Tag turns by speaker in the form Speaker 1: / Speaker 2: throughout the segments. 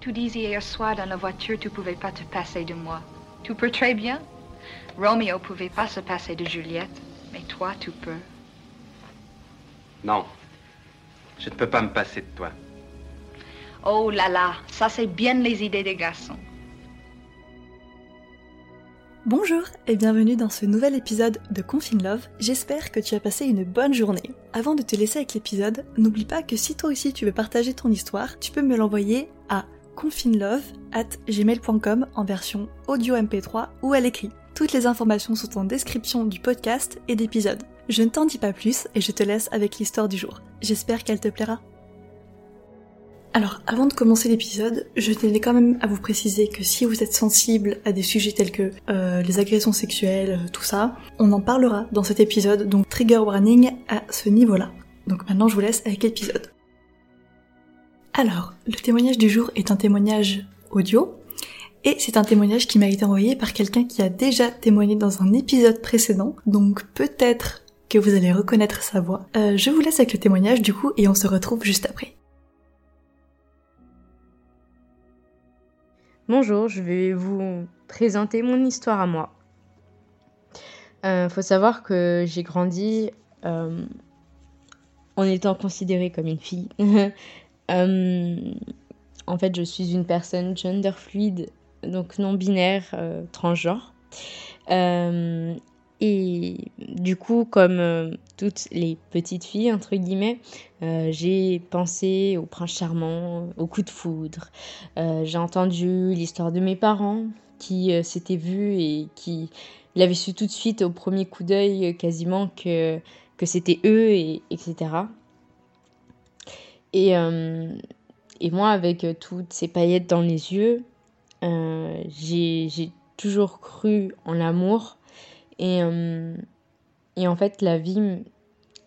Speaker 1: tu disais hier soir dans la voiture, tu pouvais pas te passer de moi. Tu peux très bien. Romeo pouvait pas se passer de Juliette, mais toi, tu peux.
Speaker 2: Non. Je ne peux pas me passer de toi.
Speaker 1: Oh là là, ça c'est bien les idées des garçons.
Speaker 3: Bonjour et bienvenue dans ce nouvel épisode de Confine Love. J'espère que tu as passé une bonne journée. Avant de te laisser avec l'épisode, n'oublie pas que si toi aussi tu veux partager ton histoire, tu peux me l'envoyer à confinelove at gmail.com en version audio MP3 ou à l'écrit. Toutes les informations sont en description du podcast et d'épisode. Je ne t'en dis pas plus et je te laisse avec l'histoire du jour. J'espère qu'elle te plaira. Alors, avant de commencer l'épisode, je tenais quand même à vous préciser que si vous êtes sensible à des sujets tels que euh, les agressions sexuelles, euh, tout ça, on en parlera dans cet épisode, donc trigger warning à ce niveau-là. Donc maintenant, je vous laisse avec l'épisode. Alors, le témoignage du jour est un témoignage audio, et c'est un témoignage qui m'a été envoyé par quelqu'un qui a déjà témoigné dans un épisode précédent, donc peut-être que vous allez reconnaître sa voix. Euh, je vous laisse avec le témoignage du coup, et on se retrouve juste après.
Speaker 4: Bonjour, je vais vous présenter mon histoire à moi. Il euh, faut savoir que j'ai grandi euh, en étant considérée comme une fille. Euh, en fait, je suis une personne gender fluide, donc non binaire, transgenre. Et du coup, comme euh, toutes les petites filles, entre guillemets, euh, j'ai pensé au prince charmant, au coup de foudre. Euh, j'ai entendu l'histoire de mes parents qui s'étaient vus et qui l'avaient su tout de suite au premier coup d'œil quasiment que, que c'était eux, et, etc. Et, et moi, avec toutes ces paillettes dans les yeux, j'ai toujours cru en l'amour et, euh, et en fait, la vie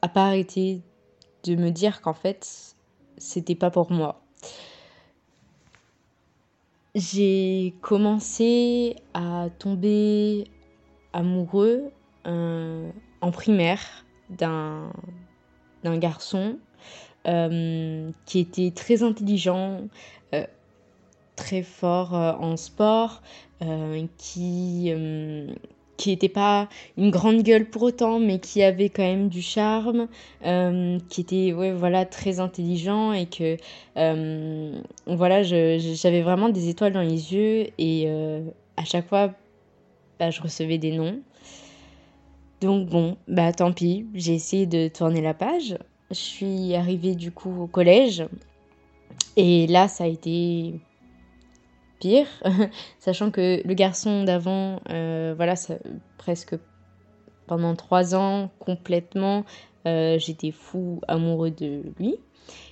Speaker 4: a pas arrêté de me dire qu'en fait, c'était pas pour moi. J'ai commencé à tomber amoureux euh, en primaire d'un garçon euh, qui était très intelligent, très fort en sport, qui qui n'était pas une grande gueule pour autant, mais qui avait quand même du charme, euh, qui était voilà, très intelligent et que euh, voilà, j'avais vraiment des étoiles dans les yeux et euh, à chaque fois, bah, je recevais des noms. Donc bon, bah tant pis, j'ai essayé de tourner la page. Je suis arrivée du coup au collège et là, ça a été pire, sachant que le garçon d'avant, euh, voilà, presque pendant trois ans complètement, euh, j'étais fou amoureux de lui.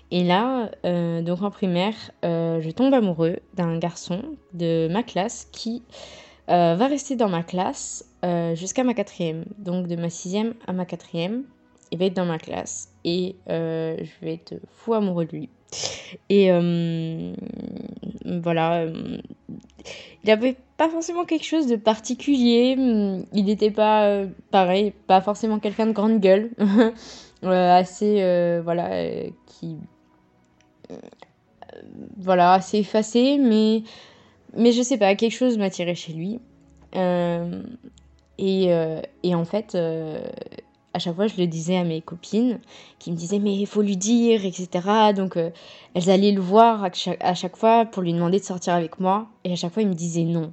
Speaker 4: Et là, euh, donc en primaire, je tombe amoureux d'un garçon de ma classe qui va rester dans ma classe jusqu'à ma quatrième. Donc de ma sixième à ma quatrième, il va être dans ma classe et je vais être fou amoureux de lui. Et euh, voilà, euh, il avait pas forcément quelque chose de particulier. Il n'était pas euh, pareil, pas forcément quelqu'un de grande gueule, assez voilà qui voilà assez effacé, mais mais je sais pas, quelque chose m'attirait chez lui. et, et en fait à chaque fois, je le disais à mes copines qui me disaient mais il faut lui dire, etc. Donc euh, elles allaient le voir à chaque, fois pour lui demander de sortir avec moi. Et à chaque fois, il me disait non.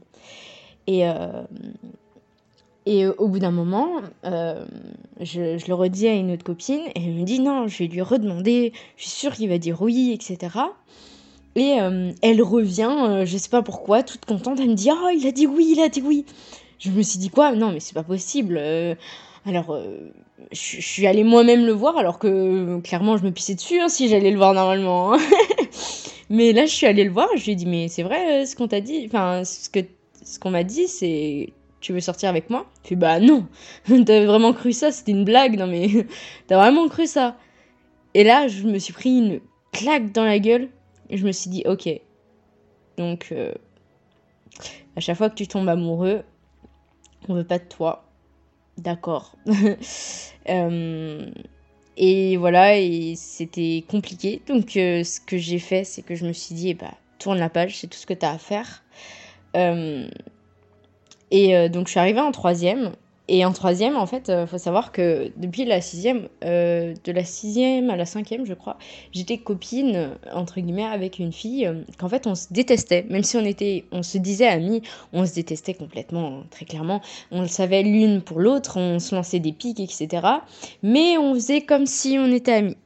Speaker 4: Et, euh, et au bout d'un moment, euh, je, je, le redis à une autre copine et elle me dit non, je vais lui redemander, je suis sûre qu'il va dire oui, etc. Et elle revient, je sais pas pourquoi, toute contente, elle me dit oh il a dit oui, il a dit oui. Je me suis dit quoi? Non mais c'est pas possible. Alors, je, suis allée moi-même le voir, alors que clairement, je me pissais dessus hein, si j'allais le voir normalement. Hein. mais là, je suis allée le voir, je lui ai dit, mais c'est vrai euh, ce qu'on t'a dit, enfin, ce qu'on m'a dit, c'est tu veux sortir avec moi? Je fait bah non, t'as vraiment cru ça, c'était une blague, non mais t'as vraiment cru ça? Et là, je me suis pris une claque dans la gueule et je me suis dit, ok, donc euh, à chaque fois que tu tombes amoureux, on veut pas de toi, d'accord. Euh, et voilà, c'était compliqué. Donc euh, ce que j'ai fait, c'est que je me suis dit, eh bah, tourne la page, c'est tout ce que tu as à faire. et donc je suis arrivée en troisième et en troisième, en fait, il euh, faut savoir que depuis la sixième, euh, de la sixième à la cinquième, je crois, j'étais copine, entre guillemets, avec une fille euh, qu'en fait on se détestait. Même si on était, on se disait amis, on se détestait complètement, très clairement. On le savait l'une pour l'autre, on se lançait des pics, etc. Mais on faisait comme si on était amis.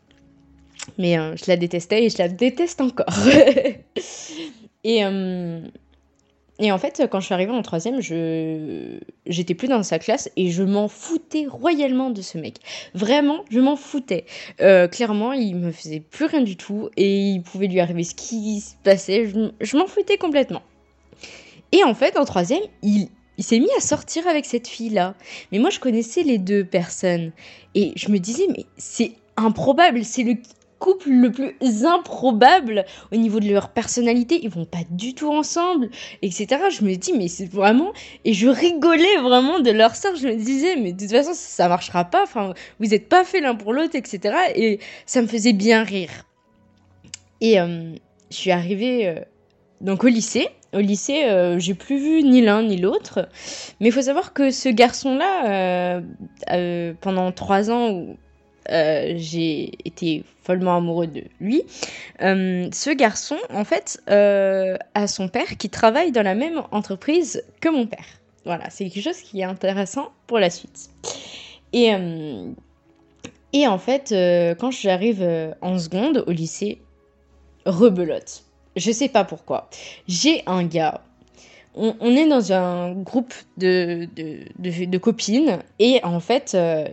Speaker 4: Mais je la détestais et je la déteste encore. et et en fait, quand je suis arrivée en troisième, je j'étais plus dans sa classe et je m'en foutais royalement de ce mec. Vraiment, je m'en foutais. Euh, clairement, il me faisait plus rien du tout et il pouvait lui arriver ce qui se passait. Je, m'en foutais complètement. Et en fait, en troisième, il, il s'est mis à sortir avec cette fille-là. Mais moi, je connaissais les deux personnes. Et je me disais, mais c'est improbable, c'est le couple le plus improbable au niveau de leur personnalité. Ils vont pas du tout ensemble, etc. Je me dis, mais c'est vraiment. Et je rigolais vraiment de leur sort. Je me disais, mais de toute façon, ça marchera pas. Enfin, vous êtes pas fait l'un pour l'autre, etc. Et ça me faisait bien rire. Et euh, je suis arrivée euh, donc au lycée. Au lycée, euh, j'ai plus vu ni l'un ni l'autre. Mais il faut savoir que ce garçon-là, pendant trois ans, euh, j'ai été follement amoureux de lui. Euh, ce garçon, en fait, euh, a son père qui travaille dans la même entreprise que mon père. Voilà, c'est quelque chose qui est intéressant pour la suite. Et, et en fait, quand j'arrive en seconde au lycée, rebelote. Je sais pas pourquoi. J'ai un gars on, est dans un groupe de, copines et en fait, il euh,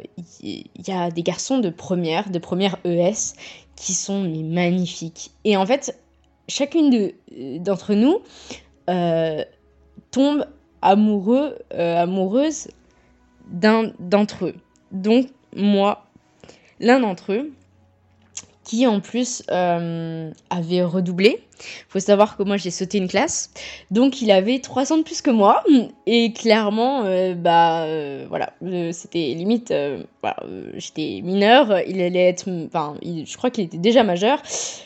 Speaker 4: y, a des garçons de première, de première ES qui sont magnifiques. Et en fait, chacune d'entre nous euh, tombe amoureux, euh, amoureuse d'un d'entre eux. Donc moi, l'un d'entre eux, qui en plus euh, avait redoublé. Faut savoir que moi j'ai sauté une classe, donc il avait 3 ans de plus que moi et clairement, euh, bah euh, voilà, c'était limite, voilà, j'étais mineure, il allait être, enfin, je crois qu'il était déjà majeur.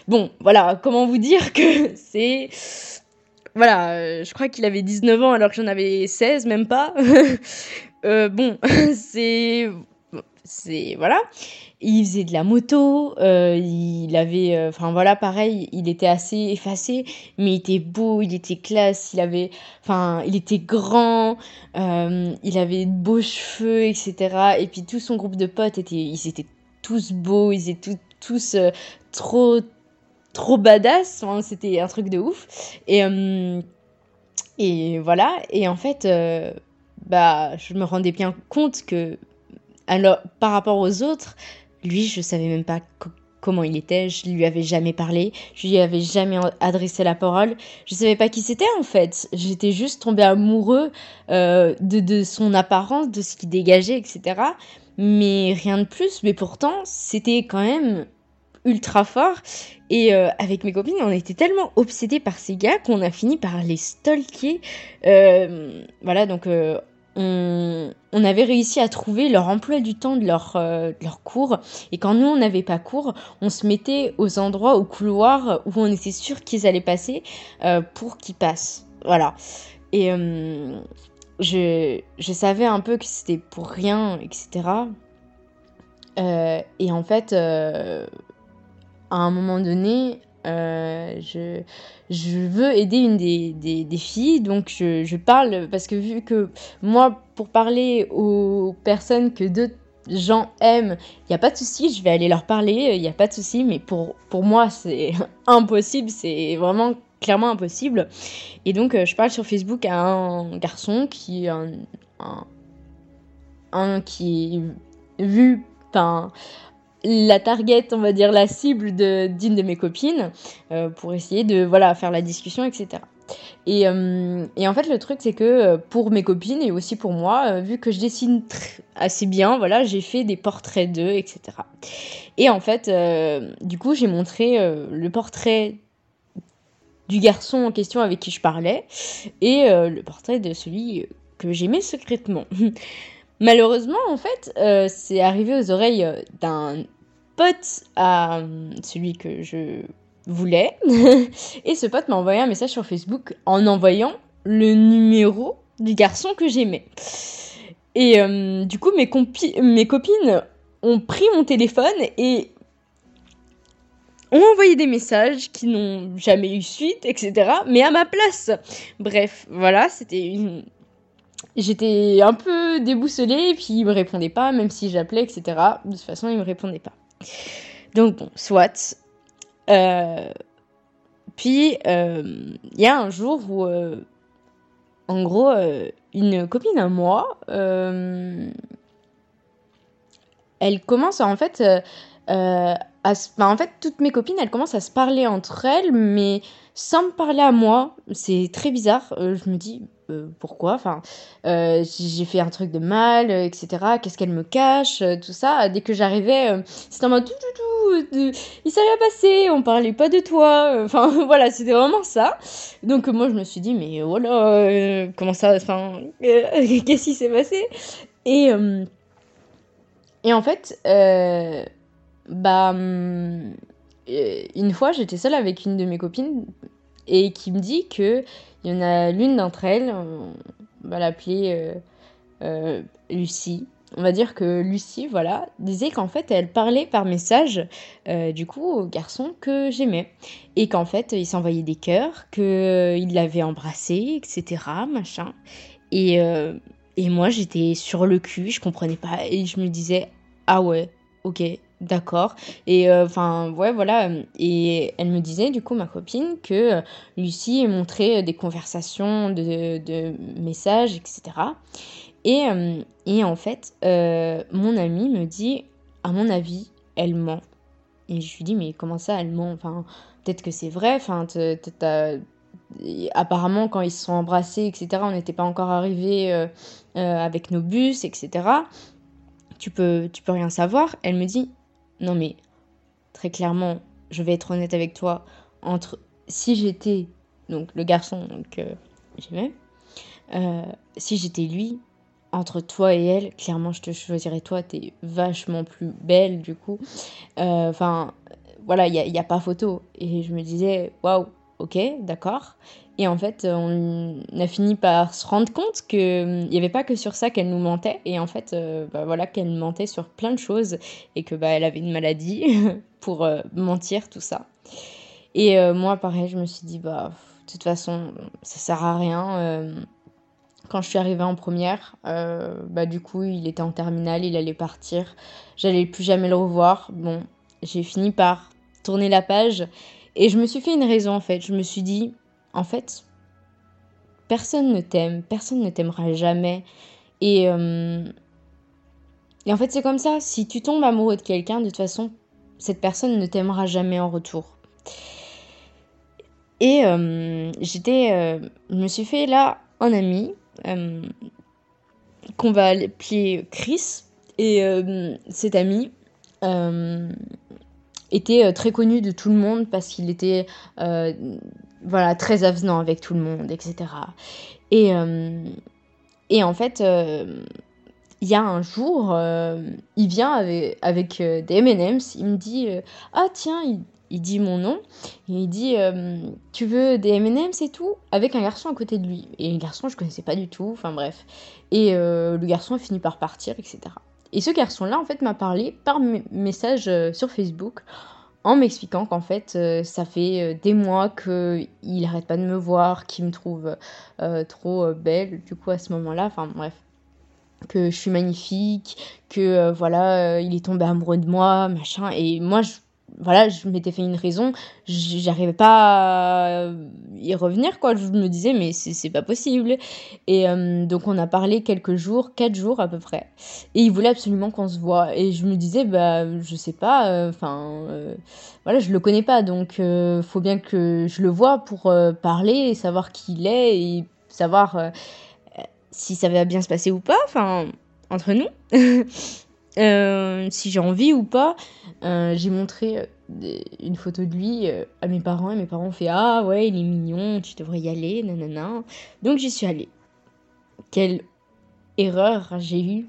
Speaker 4: Bon, voilà, comment vous dire que c'est voilà, je crois qu'il avait 19 ans alors que j'en avais 16, même pas. bon, c'est. C'est. Voilà il faisait de la moto, euh, il avait, euh, enfin voilà, pareil, il était assez effacé, mais il était beau, il était classe, il avait, enfin, il était grand, euh, il avait de beaux cheveux, etc. Et puis tout son groupe de potes était, ils étaient tous beaux, ils étaient tous trop, trop badass, c'était un truc de ouf. Et et voilà, et en fait, bah, je me rendais bien compte que alors, par rapport aux autres, lui, je savais même pas comment il était, je lui avais jamais parlé, je lui avais jamais adressé la parole, je savais pas qui c'était en fait. J'étais juste tombée amoureux euh, de, de son apparence, de ce qu'il dégageait, etc. Mais rien de plus. Mais pourtant, c'était quand même ultra fort. Et euh, avec mes copines, on était tellement obsédés par ces gars qu'on a fini par les stalker. Euh, voilà, donc on, avait réussi à trouver leur emploi du temps de leur, euh, cours. Et quand nous, on n'avait pas cours, on se mettait aux endroits, au couloir où on était sûr qu'ils allaient passer euh, pour qu'ils passent. Voilà. Et euh, je, savais un peu que c'était pour rien, etc. et en fait, à un moment donné, euh, je, veux aider une des, filles, donc je, parle parce que vu que moi, pour parler aux personnes que d'autres gens aiment, il n'y a pas de souci, je vais aller leur parler, il n'y a pas de souci, mais pour, pour moi, c'est impossible, c'est vraiment clairement impossible. Et donc, euh, je parle sur Facebook à un garçon qui, un, un, un qui est vu, enfin, la target, on va dire la cible de d'une de mes copines euh, pour essayer de voilà faire la discussion, etc. Et, euh, et en fait, le truc, c'est que euh, pour mes copines et aussi pour moi, vu que je dessine assez bien, voilà, j'ai fait des portraits d'eux, etc. Et en fait, du coup, j'ai montré le portrait du garçon en question avec qui je parlais et le portrait de celui que j'aimais secrètement. Malheureusement, en fait, euh, c'est arrivé aux oreilles euh, d'un pote à euh, celui que je voulait. et ce pote m'a envoyé un message sur Facebook en envoyant le numéro du garçon que j'aimais. Et du coup, mes copines ont pris mon téléphone et ont envoyé des messages qui n'ont jamais eu suite, etc. Mais à ma place. Bref, voilà, c'était une... J'étais un peu déboussolée, et puis il me répondait pas, même si j'appelais, etc. De toute façon, il me répondait pas. Donc bon, soit. Euh, puis, euh, il y a un jour où, euh, en gros, une copine à moi, elle commence à, en fait en fait, toutes mes copines, elles commencent à se parler entre elles, mais sans me parler à moi. C'est très bizarre. Je me dis, pourquoi Enfin, euh, j'ai fait un truc de mal, etc. Qu'est-ce qu'elle me cache Tout ça. Dès que j'arrivais, c'était en mode tout, tout, tout. il s'est rien passé, on parlait pas de toi. Enfin, voilà, c'était vraiment ça. Donc, moi, je me suis dit, mais voilà, comment ça Enfin, qu'est-ce qui s'est passé? Et. et en fait, bah, euh, une fois, j'étais seule avec une de mes copines et qui me dit que il y en a l'une d'entre elles, on va l'appeler euh, euh, Lucie. On va dire que Lucie, voilà, disait qu'en fait, elle parlait par message, du coup, au garçon que j'aimais. Et qu'en fait, il s'envoyait des cœurs, qu'il l'avait embrassé, etc., machin. Et, et moi, j'étais sur le cul, je comprenais pas. Et je me disais, ah ouais, ok, D'accord. Et euh, enfin, ouais, voilà. Et elle me disait, du coup, ma copine, que euh, Lucie montrait des conversations, de, messages, etc. Et, euh, et en fait, mon amie me dit, à mon avis, elle ment. Et je lui dis, mais comment ça, elle ment? Enfin, peut-être que c'est vrai. Enfin, apparemment, quand ils se sont embrassés, etc., on n'était pas encore arrivé avec nos bus, etc. Tu peux, tu peux rien savoir. Elle me dit, non mais très clairement, je vais être honnête avec toi, entre si j'étais donc le garçon que j'aimais, euh, si j'étais lui, entre toi et elle, clairement je te choisirais toi, t'es vachement plus belle du coup. Euh, enfin, voilà, il n'y a, pas photo. Et je me disais, waouh, ok, d'accord. Et en fait, on a fini par se rendre compte qu'il n'y avait pas que sur ça qu'elle nous mentait. Et en fait, euh, bah voilà, qu'elle mentait sur plein de choses. Et que bah, elle avait une maladie pour euh, mentir, tout ça. Et euh, moi, pareil, je me suis dit, bah, de toute façon, ça sert à rien. quand je suis arrivée en première, bah, du coup, il était en terminale, il allait partir. J'allais plus jamais le revoir. Bon, j'ai fini par tourner la page. Et je me suis fait une raison, en fait. Je me suis dit, en fait, personne ne t'aime, personne ne t'aimera jamais. Et, euh, en fait, c'est comme ça. Si tu tombes amoureux de quelqu'un, de toute façon, cette personne ne t'aimera jamais en retour. Et euh, j'étais, euh, je me suis fait là un ami qu'on va appeler Chris. Et cet ami était très connu de tout le monde parce qu'il était voilà, très avenant avec tout le monde, etc. Et, euh, et en fait, euh, il y a un jour, euh, il vient avec, avec des M&M's, il me dit Ah tiens, il, dit mon nom, il dit Tu veux des M&M's et tout? Avec un garçon à côté de lui. Et le garçon, je connaissais pas du tout, enfin bref. Et le garçon a fini par partir, etc. Et ce garçon-là, en fait, m'a parlé par message sur Facebook en m'expliquant qu'en fait, euh, ça fait euh, des mois qu'il arrête pas de me voir, qu'il me trouve euh, trop belle, du coup, à ce moment-là, enfin bref, que je suis magnifique, que voilà, il est tombé amoureux de moi, machin, et moi, je voilà, je m'étais fait une raison, j'arrivais pas à y revenir, quoi. Je me disais, mais c'est pas possible. Et euh, donc, on a parlé quelques jours, quatre jours à peu près. Et il voulait absolument qu'on se voit. Et je me disais, bah, je sais pas, euh, enfin, euh, voilà, je le connais pas. Donc, faut bien que je le vois pour parler et savoir qui il est et savoir si ça va bien se passer ou pas, enfin, entre nous. si j'ai envie ou pas. Euh, j'ai montré euh, une photo de lui euh, à mes parents et mes parents ont fait Ah ouais, il est mignon, tu devrais y aller, nanana. Donc j'y suis allée. Quelle erreur j'ai eue.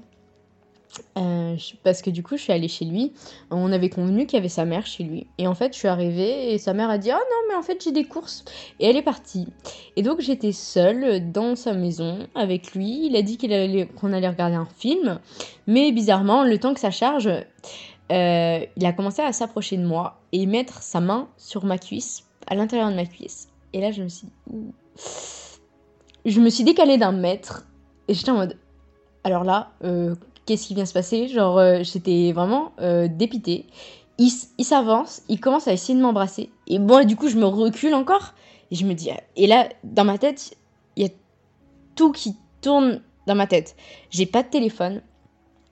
Speaker 4: Euh, parce que du coup, je suis allée chez lui. On avait convenu qu'il y avait sa mère chez lui. Et en fait, je suis arrivée et sa mère a dit Ah non, mais en fait, j'ai des courses. Et elle est partie. Et donc, j'étais seule dans sa maison avec lui. Il a dit qu'on allait regarder un film. Mais bizarrement, le temps que ça charge, euh, il a commencé à s'approcher de moi et mettre sa main sur ma cuisse, à l'intérieur de ma cuisse. Et là, je me suis Je me suis décalée d'un mètre. Et j'étais en mode Alors là, euh, qu'est-ce qui vient se passer Genre, euh, j'étais vraiment euh, dépitée. Il, s'avance, il commence à essayer de m'embrasser. Et bon, du coup, je me recule encore. Et je me dis, et là, dans ma tête, il y a tout qui tourne dans ma tête. J'ai pas de téléphone.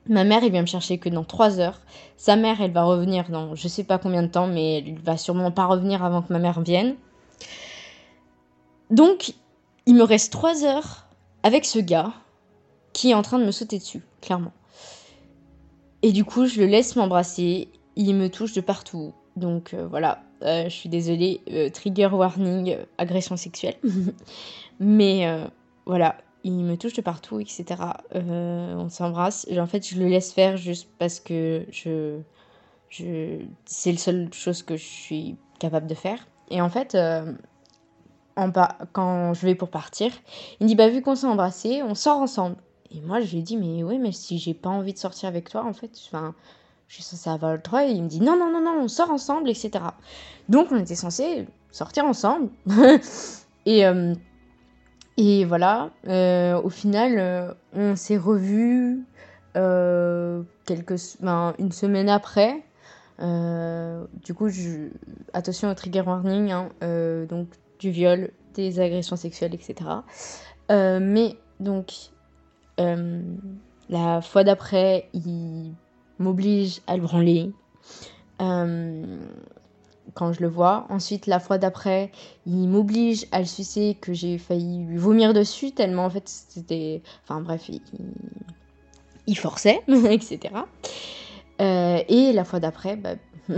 Speaker 4: Ma mère, elle vient me chercher que dans 3 heures. Sa mère, elle va revenir dans je sais pas combien de temps, mais elle va sûrement pas revenir avant que ma mère vienne. Donc, il me reste 3 heures avec ce gars qui est en train de me sauter dessus, clairement. Et du coup, je le laisse m'embrasser. Il me touche de partout. Donc euh, voilà, euh, je suis désolée, euh, trigger warning, agression sexuelle. Mais voilà, il me touche de partout, etc. on s'embrasse. En fait, je le laisse faire juste parce que je, je, c'est la seule chose que je suis capable de faire. Et en fait, en quand je vais pour partir, il me dit Bah, vu qu'on s'est embrassé, on sort ensemble. Et moi, je lui ai dit, mais oui, mais si j'ai pas envie de sortir avec toi, en fait, enfin, je suis censée avoir le droit. Et il me dit, non, non, non, non, on sort ensemble, etc. Donc, on était censé sortir ensemble. et, euh, et voilà, euh, au final, euh, on s'est revus quelques, ben, une semaine après. du coup, attention au trigger warning, hein, donc du viol, des agressions sexuelles, etc. mais donc, euh, la fois d'après, il m'oblige à le branler. Euh, quand je le vois. Ensuite, la fois d'après, il m'oblige à le sucer, que j'ai failli vomir dessus, tellement en fait c'était. Enfin bref, il, forçait, etc. Euh, et la fois d'après, bah,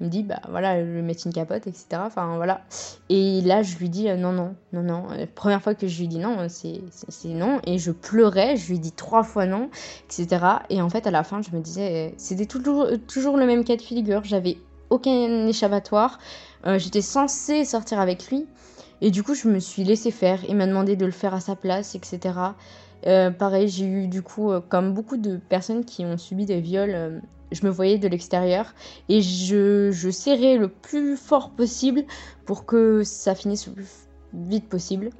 Speaker 4: me dit bah voilà je vais mettre une capote etc enfin voilà. Et là je lui dis euh, non non non non. La première fois que je lui dis non c'est non. Et je pleurais je lui dis trois fois non etc et en fait à la fin je me disais euh, c'était toujours toujours le même cas de figure. J'avais aucun échappatoire. Euh, j'étais censée sortir avec lui. Et du coup je me suis laissé faire. Il m'a demandé de le faire à sa place etc pareil j'ai eu du coup comme beaucoup de personnes qui ont subi des viols je me voyais de l'extérieur et je, serrais le plus fort possible pour que ça finisse le plus vite possible.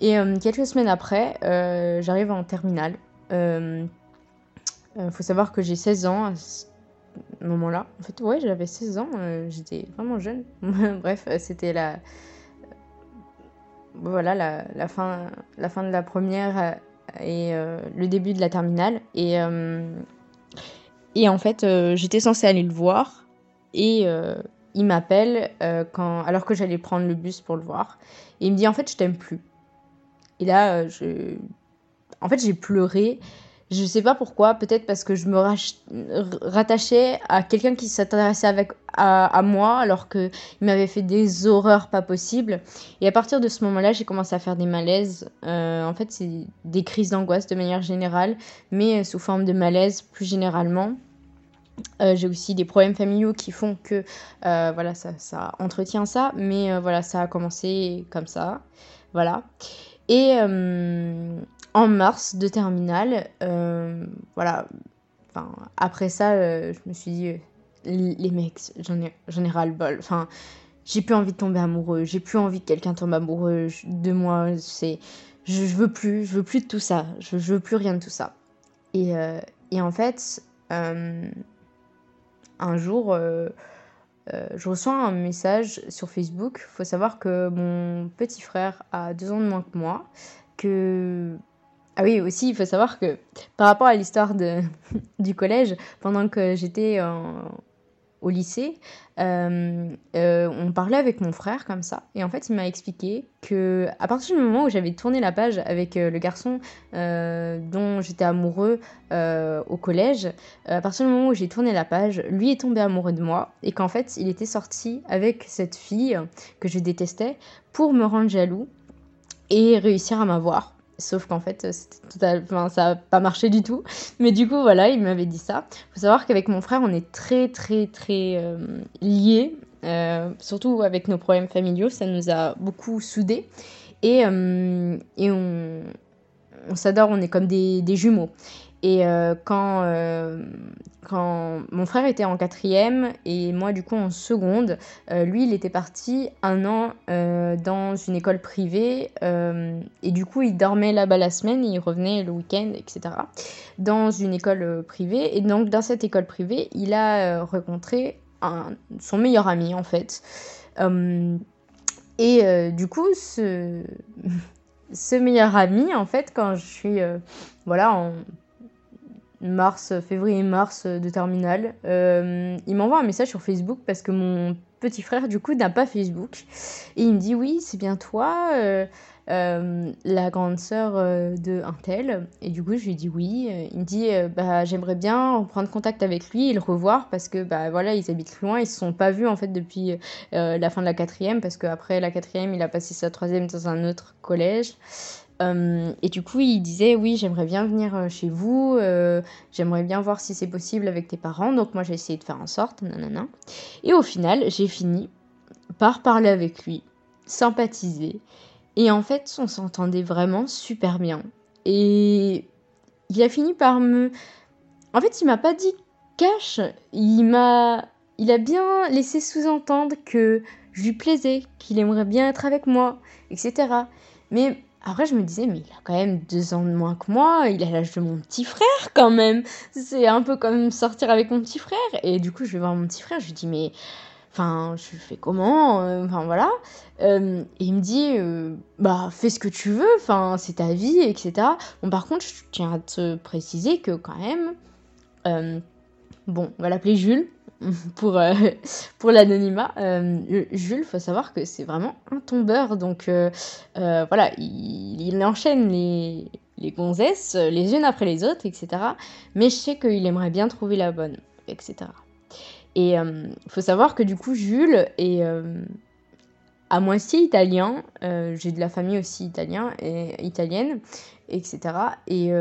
Speaker 4: Et euh, quelques semaines après, euh, j'arrive en terminale. Il euh, faut savoir que j'ai 16 ans à ce moment-là. En fait, ouais, j'avais 16 ans, j'étais vraiment jeune. Bref, c'était la. Voilà, la, la, fin, la fin de la première et le début de la terminale. Et et en fait, euh, j'étais censée aller le voir. Et euh, il m'appelle euh, alors que j'allais prendre le bus pour le voir. Et il me dit En fait, je t'aime plus. Et là, je... en fait, j'ai pleuré. Je sais pas pourquoi, peut-être parce que je me rattachais à quelqu'un qui s'intéressait à, moi alors qu'il m'avait fait des horreurs pas possibles. Et à partir de ce moment-là, j'ai commencé à faire des malaises. en fait, c'est des crises d'angoisse de manière générale, mais sous forme de malaise plus généralement. Euh, j'ai aussi des problèmes familiaux qui font que euh, voilà ça, entretient ça mais euh, voilà ça a commencé comme ça voilà et en mars de terminale voilà enfin après ça je me suis dit les mecs j'en ai ai ras le bol enfin j'ai plus envie de tomber amoureux j'ai plus envie que quelqu'un tombe amoureux de moi c'est je, veux plus je veux plus de tout ça je, je veux plus rien de tout ça et, et en fait un jour, euh, euh, je reçois un message sur Facebook. Faut savoir que mon petit frère a deux ans de moins que moi. Que ah oui, aussi, il faut savoir que par rapport à l'histoire du collège, pendant que j'étais au lycée, euh, euh, on parlait avec mon frère comme ça, et en fait, il m'a expliqué que à partir du moment où j'avais tourné la page avec euh, le garçon dont j'étais amoureux au collège, à partir du moment où j'ai tourné la page, lui est tombé amoureux de moi, et qu'en fait, il était sorti avec cette fille que je détestais pour me rendre jaloux et réussir à m'avoir. Sauf qu'en fait, ça n'a pas marché du tout. Mais du coup, voilà, il m'avait dit ça. Il faut savoir qu'avec mon frère, on est très, très, très euh, liés. Euh, surtout avec nos problèmes familiaux, ça nous a beaucoup soudés. Et, euh, et on, on s'adore, on est comme des, des jumeaux. Et euh, quand, euh, quand mon frère était en quatrième et moi du coup en seconde, euh, lui il était parti un an dans une école privée et du coup il dormait là-bas la semaine, il revenait le week-end, etc. Dans une école privée et donc dans cette école privée il a rencontré son meilleur ami en fait. et du coup ce, ce meilleur ami en fait quand je suis voilà en mars, février-mars de terminale. Euh, il m'envoie un message sur Facebook parce que mon petit frère, du coup, n'a pas Facebook. Et il me dit Oui, c'est bien toi, euh, euh, la grande sœur de Intel. Et du coup, je lui dis Oui. Il me dit bah, J'aimerais bien prendre contact avec lui et le revoir parce que bah, voilà, ils habitent loin. Ils ne se sont pas vus en fait depuis la fin de la quatrième parce qu'après la quatrième, il a passé sa troisième dans un autre collège. Euh, et du coup, il disait oui, j'aimerais bien venir euh, chez vous, euh, j'aimerais bien voir si c'est possible avec tes parents. Donc moi, j'ai essayé de faire en sorte, nanana. Et au final, j'ai fini par parler avec lui, sympathiser. Et en fait, on s'entendait vraiment super bien. Et il a fini par me... En fait, il m'a pas dit cash, il m'a... Il a bien laissé sous-entendre que je lui plaisais, qu'il aimerait bien être avec moi, etc. Mais après, je me disais, mais il a quand même deux ans de moins que moi, il a l'âge de mon petit frère quand même. C'est un peu comme sortir avec mon petit frère. Et du coup, je vais voir mon petit frère, je lui dis, mais enfin, je fais comment euh, Enfin, voilà. Euh, et il me dit, euh, bah, fais ce que tu veux, enfin, c'est ta vie, etc. Bon, par contre, je tiens à te préciser que quand même, bon, on va l'appeler Jules. pour, euh, pour l'anonymat. Euh, Jules, faut savoir que c'est vraiment un tombeur. Donc euh, voilà, il, enchaîne les, les gonzesses les unes après les autres, etc. Mais je sais qu'il aimerait bien trouver la bonne, etc. Et faut savoir que du coup, Jules est à moitié italien. J'ai de la famille aussi italien et, italienne, etc. Et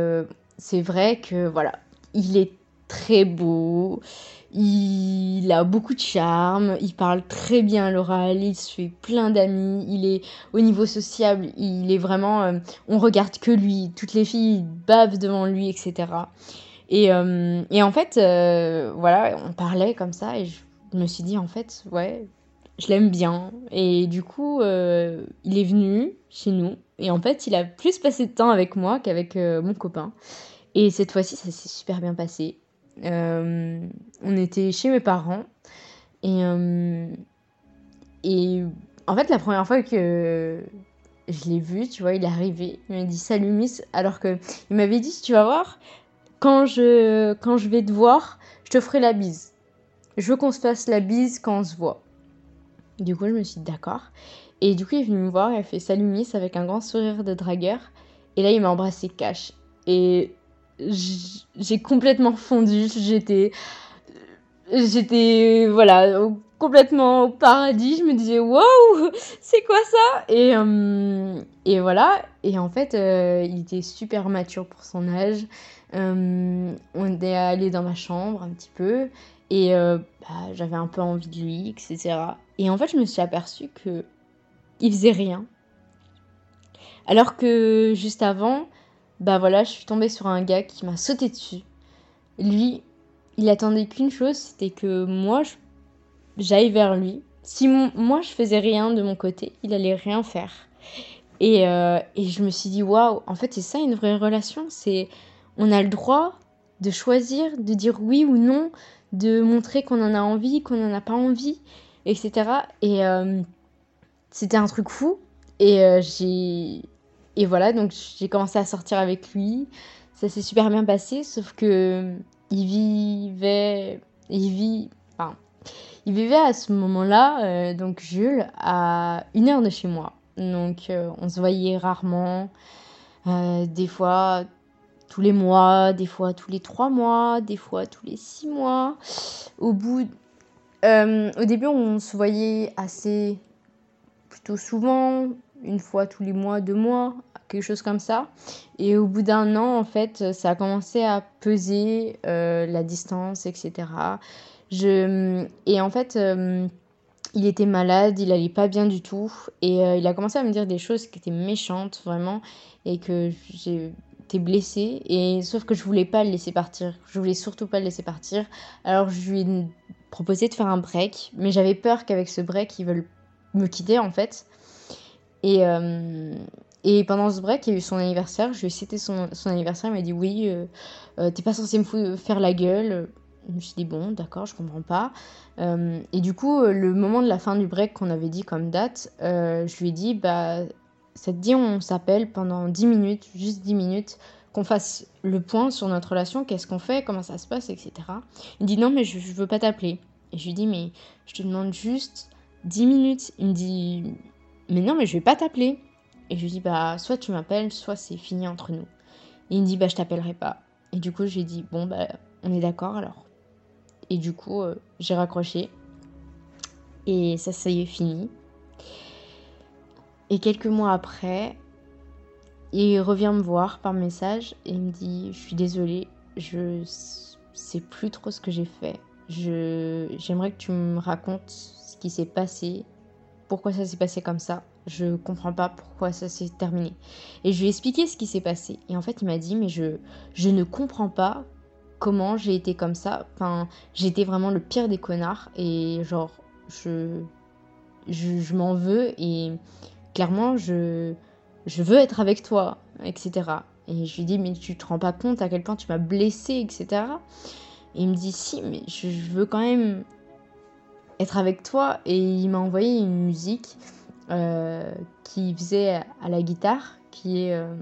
Speaker 4: c'est vrai que voilà, il est très beau. Il a beaucoup de charme, il parle très bien l'oral, il se fait plein d'amis, il est au niveau sociable, il est vraiment... Euh, on regarde que lui, toutes les filles bavent devant lui, etc. Et, euh, et en fait, euh, voilà, on parlait comme ça et je me suis dit, en fait, ouais, je l'aime bien. Et du coup, il est venu chez nous et en fait, il a plus passé de temps avec moi qu'avec mon copain. Et cette fois-ci, ça s'est super bien passé. Euh, on était chez mes parents et, euh, et en fait la première fois que je l'ai vu, tu vois, il est arrivé, il m'a dit salut Miss, alors que il m'avait dit tu vas voir, quand je, quand je vais te voir, je te ferai la bise. Je veux qu'on se fasse la bise quand on se voit. Du coup, je me suis dit d'accord. Et du coup, il est venu me voir, il a fait salut Miss avec un grand sourire de dragueur. Et là, il m'a embrassé cash. Et j'ai complètement fondu. J'étais, j'étais, voilà, complètement au paradis. Je me disais, waouh, c'est quoi ça? Et, euh, et voilà. Et en fait, euh, il était super mature pour son âge. Euh, on est allé dans ma chambre un petit peu. Et bah, j'avais un peu envie de lui, etc. Et en fait, je me suis aperçue que il faisait rien. Alors que juste avant, bah voilà, je suis tombée sur un gars qui m'a sauté dessus. Lui, il attendait qu'une chose, c'était que moi, j'aille vers lui. Si moi, je faisais rien de mon côté, il allait rien faire. Et, euh, et je me suis dit, waouh, en fait, c'est ça une vraie relation. C'est on a le droit de choisir, de dire oui ou non, de montrer qu'on en a envie, qu'on n'en a pas envie, etc. Et euh, c'était un truc fou. Et euh, j'ai et voilà, donc j'ai commencé à sortir avec lui. Ça s'est super bien passé, sauf que il vivait, il vit, enfin, il vivait à ce moment-là, euh, donc Jules, à une heure de chez moi. Donc euh, on se voyait rarement, euh, des fois tous les mois, des fois tous les trois mois, des fois tous les six mois. Au bout, au début on se voyait assez plutôt souvent, une fois tous les mois, deux mois, quelque chose comme ça. Et au bout d'un an, en fait, ça a commencé à peser euh, la distance, etc. Je... Et en fait, euh, il était malade, il allait pas bien du tout. Et euh, il a commencé à me dire des choses qui étaient méchantes, vraiment. Et que j'ai blessée. Et sauf que je voulais pas le laisser partir. Je voulais surtout pas le laisser partir. Alors je lui ai proposé de faire un break. Mais j'avais peur qu'avec ce break, il veuille me quitter, en fait. Et, et pendant ce break, il y a eu son anniversaire. Je lui ai cité son, anniversaire. Il m'a dit Oui, euh, euh, t'es pas censé me faire la gueule. Je me suis dit Bon, d'accord, je comprends pas. Euh, et du coup, le moment de la fin du break qu'on avait dit comme date, je lui ai dit Bah, ça te dit, on s'appelle pendant 10 minutes, juste 10 minutes, qu'on fasse le point sur notre relation, qu'est-ce qu'on fait, comment ça se passe, etc. Il me dit Non, mais je, je veux pas t'appeler. Et je lui dis Mais je te demande juste 10 minutes. Il me dit Mais non, mais je vais pas t'appeler. Et je lui dis, bah, soit tu m'appelles, soit c'est fini entre nous. Et il me dit, bah, je t'appellerai pas. Et du coup, j'ai dit, bon, bah, on est d'accord alors. Et du coup, euh, j'ai raccroché. Et ça, ça y est fini. Et quelques mois après, il revient me voir par message et il me dit, je suis désolée, je sais plus trop ce que j'ai fait. Je, j'aimerais que tu me racontes ce qui s'est passé, pourquoi ça s'est passé comme ça je comprends pas pourquoi ça s'est terminé. Et je lui ai expliqué ce qui s'est passé. Et en fait, il m'a dit, mais je, je ne comprends pas comment j'ai été comme ça. Enfin, j'étais vraiment le pire des connards. Et genre, je, je, m'en veux. Et clairement, je, je veux être avec toi, etc. Et je lui dis, mais tu te rends pas compte à quel point tu m'as blessé, etc. Et il me dit, si, mais je veux quand même être avec toi. Et il m'a envoyé une musique. Euh, qui faisait à la guitare, qui est euh,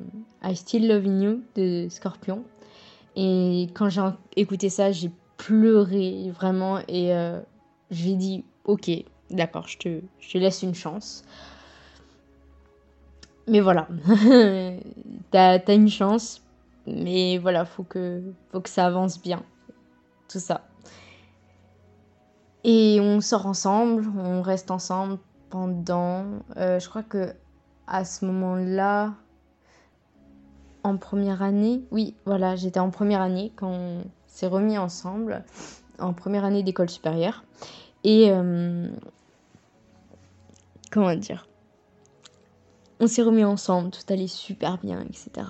Speaker 4: I Still Loving You de Scorpion. Et quand j'ai écouté ça, j'ai pleuré vraiment et euh, je lui ai dit ok, d'accord, je te, je te laisse une chance. Mais voilà, t'as as une chance, mais voilà, faut que, faut que ça avance bien, tout ça. Et on sort ensemble, on reste ensemble pendant, euh, je crois que à ce moment-là, en première année, oui, voilà, j'étais en première année quand on s'est remis ensemble, en première année d'école supérieure. Et euh, comment dire On s'est remis ensemble, tout allait super bien, etc.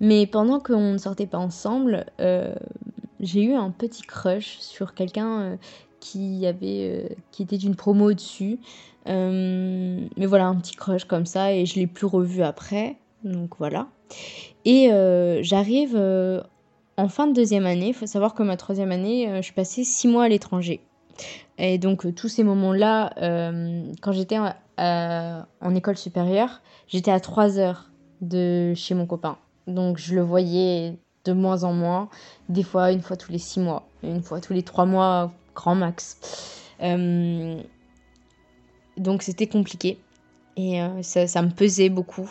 Speaker 4: Mais pendant qu'on ne sortait pas ensemble, euh, j'ai eu un petit crush sur quelqu'un qui avait qui était d'une promo au-dessus euh, mais voilà, un petit crush comme ça et je l'ai plus revu après. Donc voilà. Et euh, j'arrive euh, en fin de deuxième année. Il faut savoir que ma troisième année, je passée six mois à l'étranger. Et donc tous ces moments-là, quand j'étais en école supérieure, j'étais à trois heures de chez mon copain. Donc je le voyais de moins en moins, des fois une fois tous les six mois, une fois tous les trois mois, grand max. Donc c'était compliqué. Et euh, ça, me pesait beaucoup.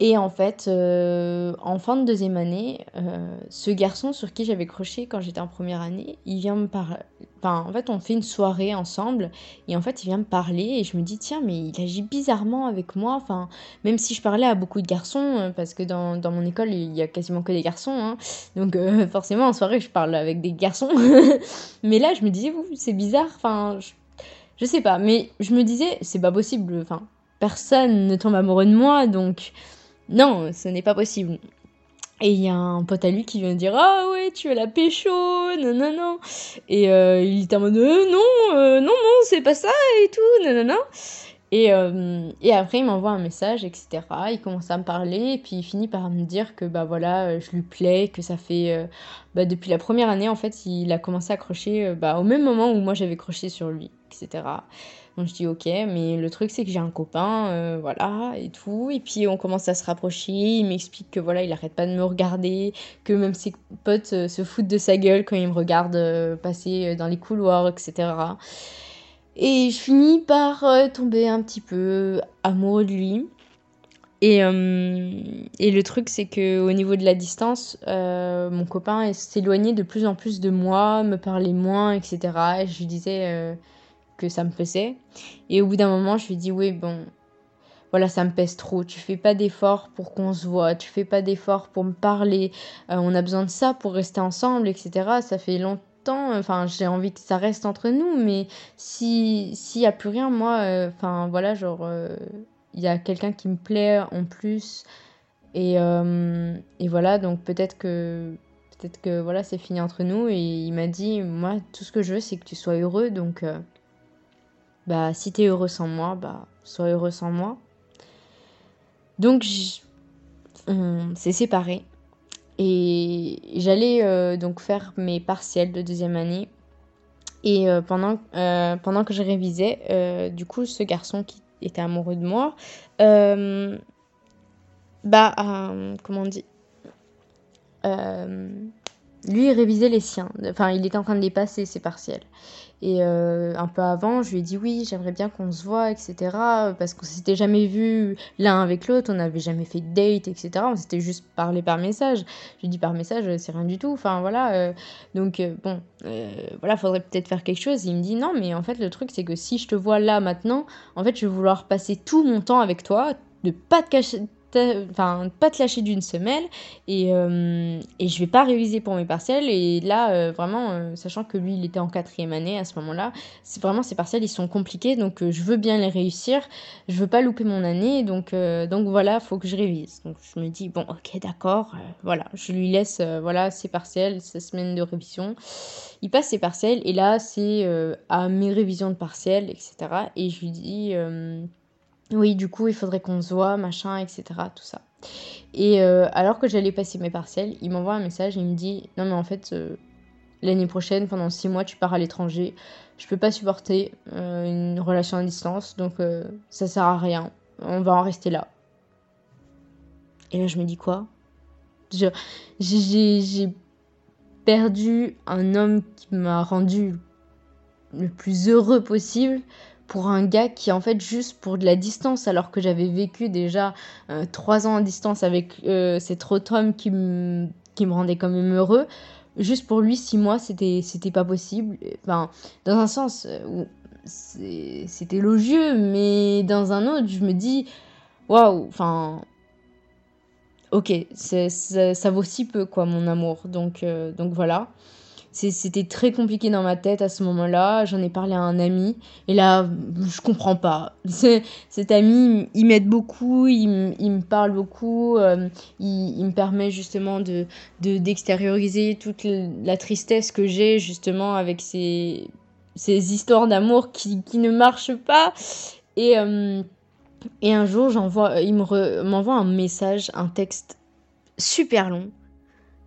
Speaker 4: Et en fait, euh, en fin de deuxième année, euh, ce garçon sur qui j'avais croché quand j'étais en première année, il vient me parler. Enfin, en fait, on fait une soirée ensemble et en fait, il vient me parler et je me dis, tiens, mais il agit bizarrement avec moi. Enfin, même si je parlais à beaucoup de garçons, parce que dans, dans mon école, il y a quasiment que des garçons. Hein, donc, forcément, en soirée, je parle avec des garçons. mais là, je me disais, c'est bizarre. Enfin, je je sais pas, mais je me disais, c'est pas possible. Enfin, personne ne tombe amoureux de moi, donc non, ce n'est pas possible. Et il y a un pote à lui qui vient dire Ah ouais, tu es la pécho, non, non, non. Et euh, il était en mode euh, Non, euh, non, non, c'est pas ça et tout, non, non, non. Et, et après, il m'envoie un message, etc. Il commence à me parler, et puis il finit par me dire que bah voilà, je lui plais, que ça fait. bah, depuis la première année, en fait, il a commencé à crocher bah, au même moment où moi j'avais croché sur lui etc. Je dis ok, mais le truc c'est que j'ai un copain, euh, voilà, et tout. Et puis on commence à se rapprocher, il m'explique que voilà, il arrête pas de me regarder, que même ses potes euh, se foutent de sa gueule quand il me regarde euh, passer dans les couloirs, etc. Et je finis par tomber un petit peu amoureux de lui. Et, et le truc, c'est que au niveau de la distance, mon copain s'éloignait de plus en plus de moi, me parlait moins, etc. Et je disais, que ça me pesait. Et au bout d'un moment, je lui ai dit, oui, bon, voilà, ça me pèse trop. Tu fais pas d'efforts pour qu'on se voit, tu fais pas d'efforts pour me parler. Euh, on a besoin de ça pour rester ensemble, etc. Ça fait longtemps. Enfin, j'ai envie que ça reste entre nous, mais si s'il y a plus rien, moi, euh, enfin voilà, genre, euh, il y a quelqu'un qui me plaît en plus. Et, et voilà, donc peut-être que peut-être que voilà, c'est fini entre nous. Et il m'a dit, moi, tout ce que je veux, c'est que tu sois heureux. Donc, bah, si tu es heureux sans moi, bah, sois heureux sans moi. Donc on s'est séparés et j'allais euh, donc faire mes partiels de deuxième année. Et euh, pendant, euh, pendant que je révisais, du coup, ce garçon qui était amoureux de moi, bah, comment on dit Lui, il révisait les siens. Enfin, il était en train de les passer, ses partiels. Et euh, un peu avant, je lui ai dit oui, j'aimerais bien qu'on se voit, etc. Parce qu'on s'était jamais vu l'un avec l'autre, on n'avait jamais fait de date, etc. On s'était juste parlé par message. Je lui ai dit par message, c'est rien du tout. Enfin voilà. Euh, donc euh, bon, voilà, faudrait peut-être faire quelque chose. Il me dit non, mais en fait le truc c'est que si je te vois là maintenant, en fait je vais vouloir passer tout mon temps avec toi, de pas te cacher enfin pas te lâcher d'une semelle. Et, euh, et je vais pas réviser pour mes partiels et là euh, vraiment euh, sachant que lui il était en quatrième année à ce moment là c'est vraiment ces partiels ils sont compliqués donc je veux bien les réussir. Je veux pas louper mon année. Donc donc voilà faut que je révise. Donc je me dis bon ok d'accord. Voilà je lui laisse voilà ses partiels sa semaine de révision. Il passe ses partiels et là c'est à mes révisions de partiels etc et je lui dis oui, du coup, il faudrait qu'on se voit, machin, etc. Tout ça. Et euh, alors que j'allais passer mes parcelles, il m'envoie un message et il me dit Non, mais en fait, euh, l'année prochaine, pendant six mois, tu pars à l'étranger. Je peux pas supporter euh, une relation à distance, donc ça sert à rien. On va en rester là. Et là, je me dis quoi? J'ai perdu un homme qui m'a rendu le plus heureux possible pour un gars qui en fait juste pour de la distance alors que j'avais vécu déjà euh, trois ans en distance avec euh, cet autre homme qui, qui me rendait quand même heureux juste pour lui six mois c'était pas possible. Enfin dans un sens euh, c'était élogieux mais dans un autre je me dis waouh enfin ok ça, ça, vaut si peu quoi mon amour. Donc donc voilà c'était très compliqué dans ma tête à ce moment-là. J'en ai parlé à un ami. Et là, je comprends pas. Cet ami, il m'aide beaucoup, il, me parle beaucoup. Euh, il, me permet justement de d'extérioriser toute la tristesse que j'ai justement avec ces, ces histoires d'amour qui, qui, ne marchent pas. Et, euh, et un jour, il m'envoie un message, un texte super long,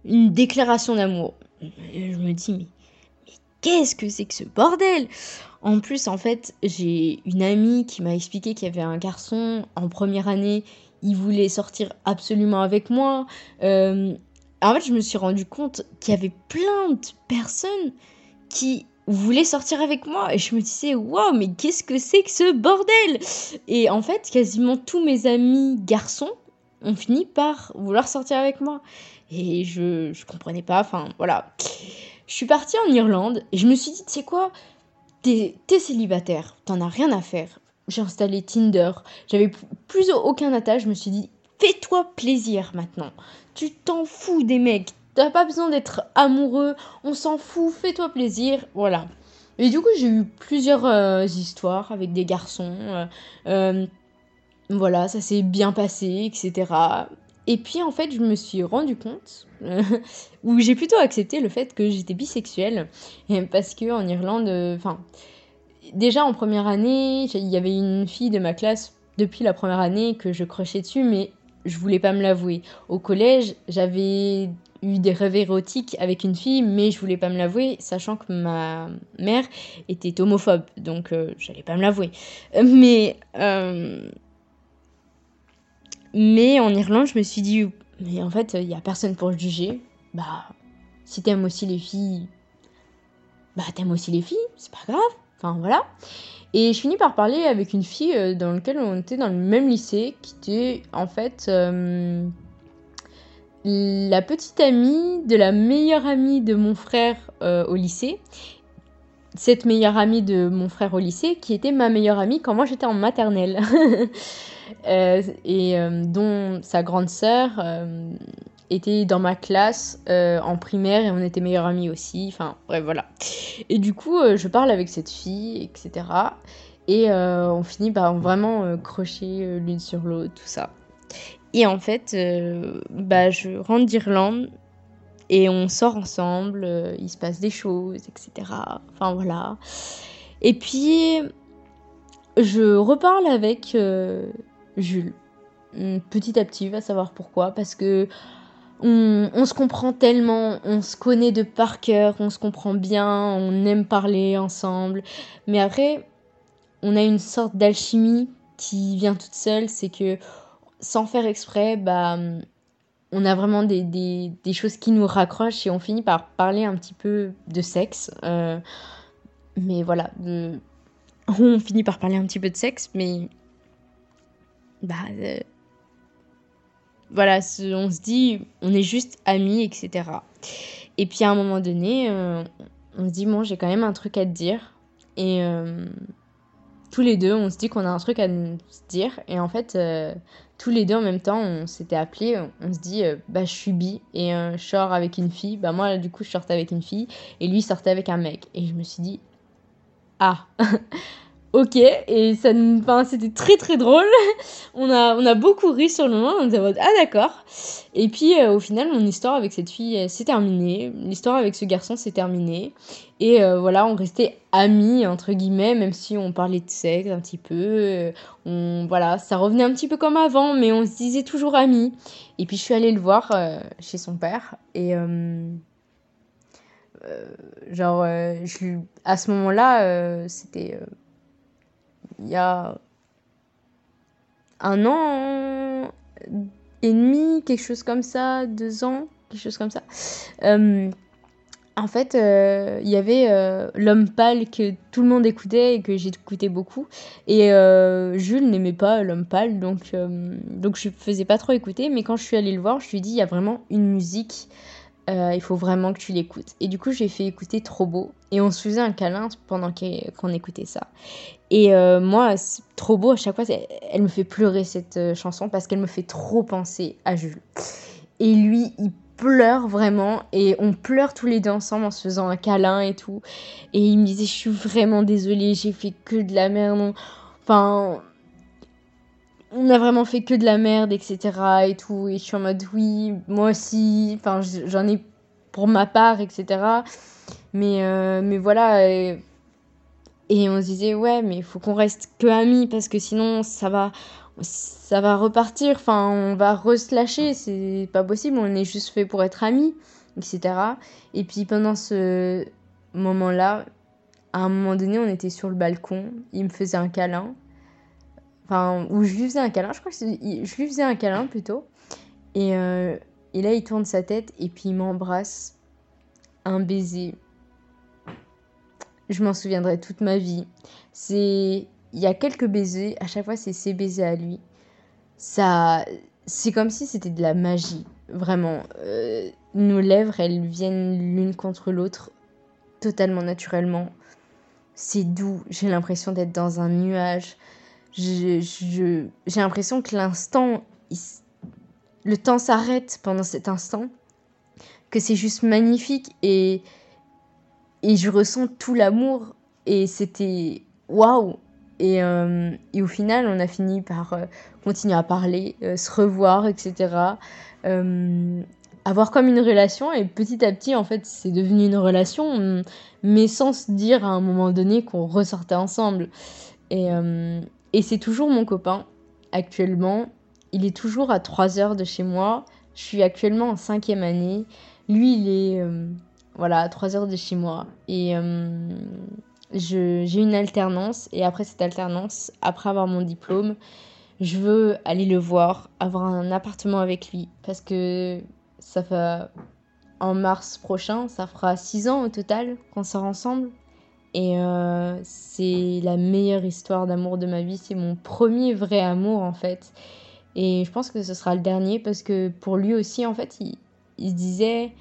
Speaker 4: une déclaration d'amour je me dis, mais, qu'est-ce que c'est que ce bordel? En plus, en fait, j'ai une amie qui m'a expliqué qu'il y avait un garçon en première année, il voulait sortir absolument avec moi. Euh, en fait, je me suis rendu compte qu'il y avait plein de personnes qui voulaient sortir avec moi. Et je me disais waouh mais qu'est-ce que c'est que ce bordel? Et en fait quasiment tous mes amis garçons ont fini par vouloir sortir avec moi et je, je comprenais pas, enfin voilà. Je suis partie en Irlande et je me suis dit, tu sais quoi, t'es célibataire, t'en as rien à faire. J'ai installé Tinder, j'avais plus aucun attache, je me suis dit, fais-toi plaisir maintenant. Tu t'en fous des mecs, t'as pas besoin d'être amoureux, on s'en fout, fais-toi plaisir, voilà. Et du coup, j'ai eu plusieurs euh, histoires avec des garçons. Euh, euh, voilà, ça s'est bien passé, etc. Et puis en fait, je me suis rendu compte, où j'ai plutôt accepté le fait que j'étais bisexuelle, parce que en Irlande, enfin, déjà en première année, il y avait une fille de ma classe depuis la première année que je crochais dessus, mais je voulais pas me l'avouer. Au collège, j'avais eu des rêves érotiques avec une fille, mais je voulais pas me l'avouer, sachant que ma mère était homophobe, donc euh, j'allais pas me l'avouer. Mais euh, mais en Irlande, je me suis dit, mais en fait, il n'y a personne pour juger. Bah, si t'aimes aussi les filles, bah t'aimes aussi les filles, c'est pas grave. Enfin voilà. Et je finis par parler avec une fille euh, dans laquelle on était dans le même lycée, qui était en fait euh, la petite amie de la meilleure amie de mon frère euh, au lycée. Cette meilleure amie de mon frère au lycée qui était ma meilleure amie quand moi j'étais en maternelle. et dont sa grande sœur était dans ma classe en primaire et on était meilleures amies aussi. Enfin, bref, voilà. Et du coup, je parle avec cette fille, etc. Et on finit par vraiment crocher l'une sur l'autre, tout ça. Et en fait, bah, je rentre d'Irlande et on sort ensemble, euh, il se passe des choses, etc. Enfin voilà. Et puis, je reparle avec euh, Jules, mm, petit à petit, va savoir pourquoi, parce que on, se comprend tellement, on se connaît de par cœur, on se comprend bien, on aime parler ensemble. Mais après, on a une sorte d'alchimie qui vient toute seule, c'est que sans faire exprès, bah on a vraiment des, des, choses qui nous raccrochent et on finit par parler un petit peu de sexe. Euh, mais voilà, on finit par parler un petit peu de sexe, mais bah euh, voilà, on se dit, on est juste amis, etc. Et puis à un moment donné, euh, on se dit, bon, j'ai quand même un truc à te dire. Et tous les deux, on se dit qu'on a un truc à nous dire. Et en fait, tous les deux en même temps, on s'était appelé, on, se dit, euh, bah je suis bi et euh, je sors avec une fille. Bah moi, du coup, je sortais avec une fille et lui sortait avec un mec. Et je me suis dit, ah, ok. Et ça, enfin, c'était très très drôle. on a, on a beaucoup ri sur le moment. On était en mode, ah d'accord. Et puis euh, au final, mon histoire avec cette fille s'est terminée. L'histoire avec ce garçon s'est terminée. Et euh, voilà, on restait amis, entre guillemets, même si on parlait de sexe un petit peu. Euh, on, voilà, ça revenait un petit peu comme avant, mais on se disait toujours amis. Et puis je suis allée le voir chez son père. Et genre, je, à ce moment-là, c'était il y a un an et demi, quelque chose comme ça, deux ans, quelque chose comme ça. Euh, en fait, euh, il y avait euh, L'homme pâle que tout le monde écoutait et que j'écoutais beaucoup. Et Jules n'aimait pas L'homme pâle, donc, donc je faisais pas trop écouter. Mais quand je suis allée le voir, je lui ai dit il y a vraiment une musique euh, il faut vraiment que tu l'écoutes. Et du coup, j'ai fait écouter Trop beau. Et on se faisait un câlin pendant qu'on écoutait ça. Et euh, moi, Trop beau, à chaque fois, elle me fait pleurer cette euh, chanson parce qu'elle me fait trop penser à Jules. Et lui, il pleure vraiment. Et on pleure tous les deux ensemble en se faisant un câlin et tout. Et il me disait, je suis vraiment désolée, j'ai fait que de la merde. Enfin, on a vraiment fait que de la merde, etc. et tout. Et je suis en mode, oui, moi aussi, enfin, j'en ai pour ma part, etc. Mais, euh, mais voilà. Et, on se disait, ouais, mais il faut qu'on reste que amis parce que sinon, ça va, ça va repartir. Enfin, on va re-slasher. C'est pas possible. On est juste fait pour être amis, etc. Et puis pendant ce moment-là, à un moment donné, on était sur le balcon. Il me faisait un câlin. Enfin, où je lui faisais un câlin, je crois que je lui faisais un câlin plutôt. Et, euh, et là, il tourne sa tête et puis il m'embrasse. Un baiser. Je m'en souviendrai toute ma vie. C'est. Il y a quelques baisers, à chaque fois, c'est ses baisers à lui. Ça. C'est comme si c'était de la magie, vraiment. Euh, nos lèvres, elles viennent l'une contre l'autre, totalement naturellement. C'est doux, j'ai l'impression d'être dans un nuage j'ai l'impression que l'instant, le temps s'arrête pendant cet instant, que c'est juste magnifique et, et je ressens tout l'amour et c'était waouh! Et, euh, et, au final, on a fini par euh, continuer à parler, euh, se revoir, etc. avoir comme une relation et petit à petit, en fait, c'est devenu une relation, mais sans se dire à un moment donné qu'on ressortait ensemble. Et c'est toujours mon copain, actuellement. Il est toujours à 3 heures de chez moi. Je suis actuellement en cinquième année. Lui, il est euh, voilà, à 3 heures de chez moi. Et euh, j'ai une alternance. Et après cette alternance, après avoir mon diplôme, je veux aller le voir, avoir un appartement avec lui. Parce que ça fait en mars prochain, ça fera 6 ans au total qu'on sort ensemble. Et euh, c'est la meilleure histoire d'amour de ma vie. C'est mon premier vrai amour en fait. Et je pense que ce sera le dernier parce que pour lui aussi en fait, il, il disait,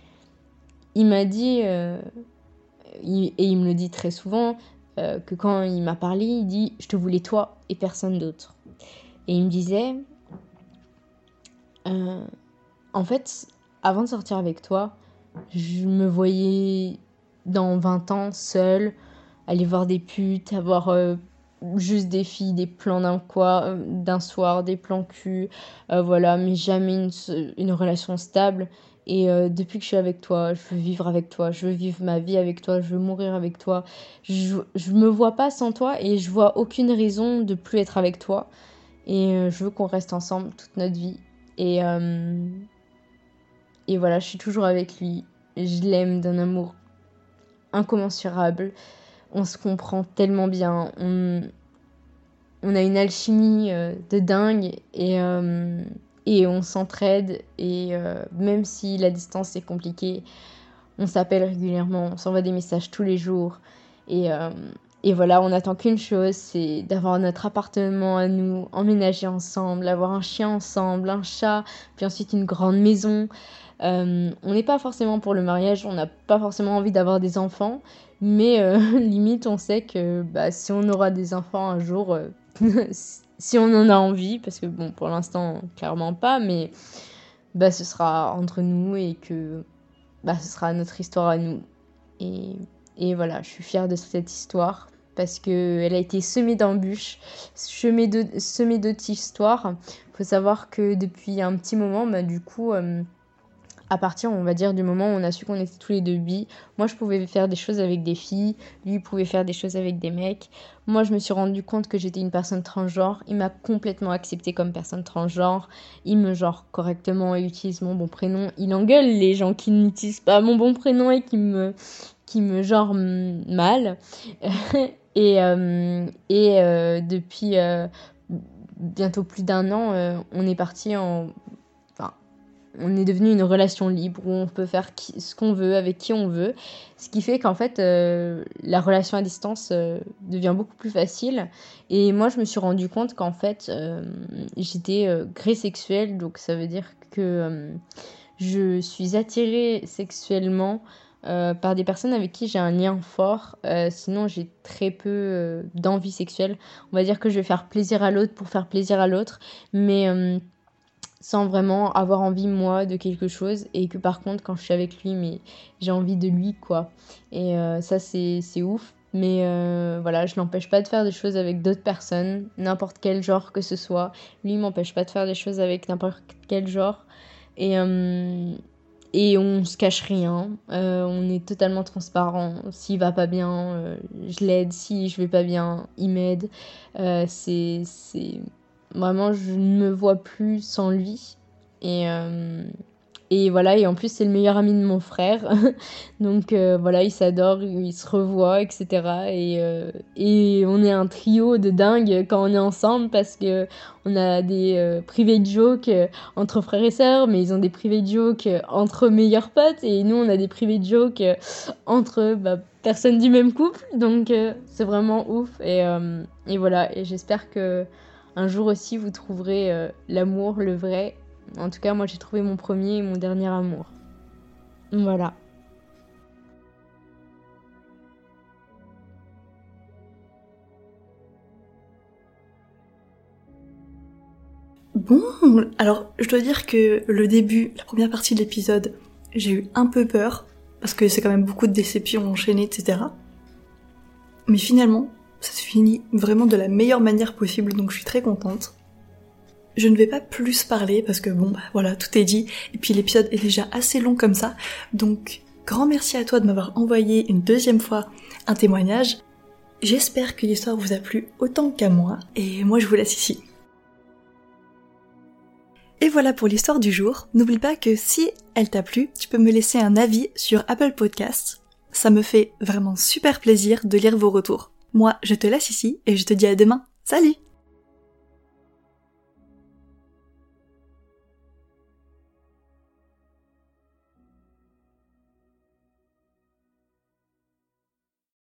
Speaker 4: il m'a dit, euh, et il me le dit très souvent, que quand il m'a parlé, il dit Je te voulais toi et personne d'autre. Et il me disait En fait, avant de sortir avec toi, je me voyais dans 20 ans seule, aller voir des putes, avoir euh, juste des filles, des plans d'un quoi, euh, d'un soir, des plans cul, euh, voilà, mais jamais une, relation stable. Et depuis que je suis avec toi, je veux vivre avec toi, je veux vivre ma vie avec toi, je veux mourir avec toi. Je, je me vois pas sans toi et je vois aucune raison de plus être avec toi. Et je veux qu'on reste ensemble toute notre vie. Et, et voilà, je suis toujours avec lui. Je l'aime d'un amour incommensurable. On se comprend tellement bien. On, a une alchimie euh, de dingue et, euh, et on s'entraide. Et euh, même si la distance est compliquée, on s'appelle régulièrement, on s'envoie des messages tous les jours. Et voilà, on n'attend qu'une chose, c'est d'avoir notre appartement à nous, emménager ensemble, avoir un chien ensemble, un chat, puis ensuite une grande maison. Euh, on n'est pas forcément pour le mariage, on n'a pas forcément envie d'avoir des enfants, mais euh, limite on sait que bah, si on aura des enfants un jour, euh, si on en a envie, parce que bon pour l'instant clairement pas, mais bah, ce sera entre nous et que bah, ce sera notre histoire à nous. Et, et voilà, je suis fière de cette histoire parce qu'elle a été semée d'embûches, semée d'autres histoires. Il faut savoir que depuis un petit moment, bah, du coup, à partir, on va dire, du moment où on a su qu'on était tous les deux bi, moi je pouvais faire des choses avec des filles, lui pouvait faire des choses avec des mecs. Moi je me suis rendu compte que j'étais une personne transgenre, il m'a complètement accepté comme personne transgenre, il me genre correctement et utilise mon bon prénom, il engueule les gens qui n'utilisent pas mon bon prénom et qui me qui me genre mal. et euh, et euh, depuis euh, bientôt plus d'un an, on est parti en on est devenu une relation libre où on peut faire ce qu'on veut avec qui on veut. Ce qui fait qu'en fait, euh, la relation à distance euh, devient beaucoup plus facile. Et moi, je me suis rendu compte qu'en fait, euh, j'étais gré sexuelle. Donc, ça veut dire que je suis attirée sexuellement par des personnes avec qui j'ai un lien fort. sinon, j'ai très peu d'envie sexuelle. On va dire que je vais faire plaisir à l'autre pour faire plaisir à l'autre. Mais sans vraiment avoir envie moi de quelque chose. Et que par contre quand je suis avec lui mais j'ai envie de lui quoi. Et euh, ça c'est ouf. Mais euh, voilà je l'empêche pas de faire des choses avec d'autres personnes n'importe quel genre que ce soit. Lui m'empêche pas de faire des choses avec n'importe quel genre. Et euh, et on se cache rien. On est totalement transparent. S'il va pas bien je l'aide. Si je vais pas bien il m'aide. C'est c'est Vraiment, je ne me vois plus sans lui. Et, euh, et voilà, et en plus, c'est le meilleur ami de mon frère. Donc euh, voilà, il s'adore, il se revoit, etc. Et, euh, et on est un trio de dingue quand on est ensemble parce que on a des privés jokes entre frères et sœurs, mais ils ont des privés jokes entre meilleurs potes. Et nous, on a des privés jokes entre bah, personnes du même couple. Donc c'est vraiment ouf. Et, et voilà, et j'espère que un jour aussi vous trouverez euh, l'amour, le vrai. En tout cas, moi j'ai trouvé mon premier et mon dernier amour. Voilà.
Speaker 3: Bon, alors je dois dire que le début, la première partie de l'épisode, j'ai eu un peu peur, parce que c'est quand même beaucoup de déceptions enchaînées, etc. Mais finalement, ça se finit vraiment de la meilleure manière possible, donc je suis très contente. Je ne vais pas plus parler parce que bon, bah voilà, tout est dit. Et puis l'épisode est déjà assez long comme ça. Donc, grand merci à toi de m'avoir envoyé une deuxième fois un témoignage. J'espère que l'histoire vous a plu autant qu'à moi. Et moi, je vous laisse ici. Et voilà pour l'histoire du jour. N'oublie pas que si elle t'a plu, tu peux me laisser un avis sur Apple Podcasts. Ça me fait vraiment super plaisir de lire vos retours. Moi, je te laisse ici et je te dis à demain. Salut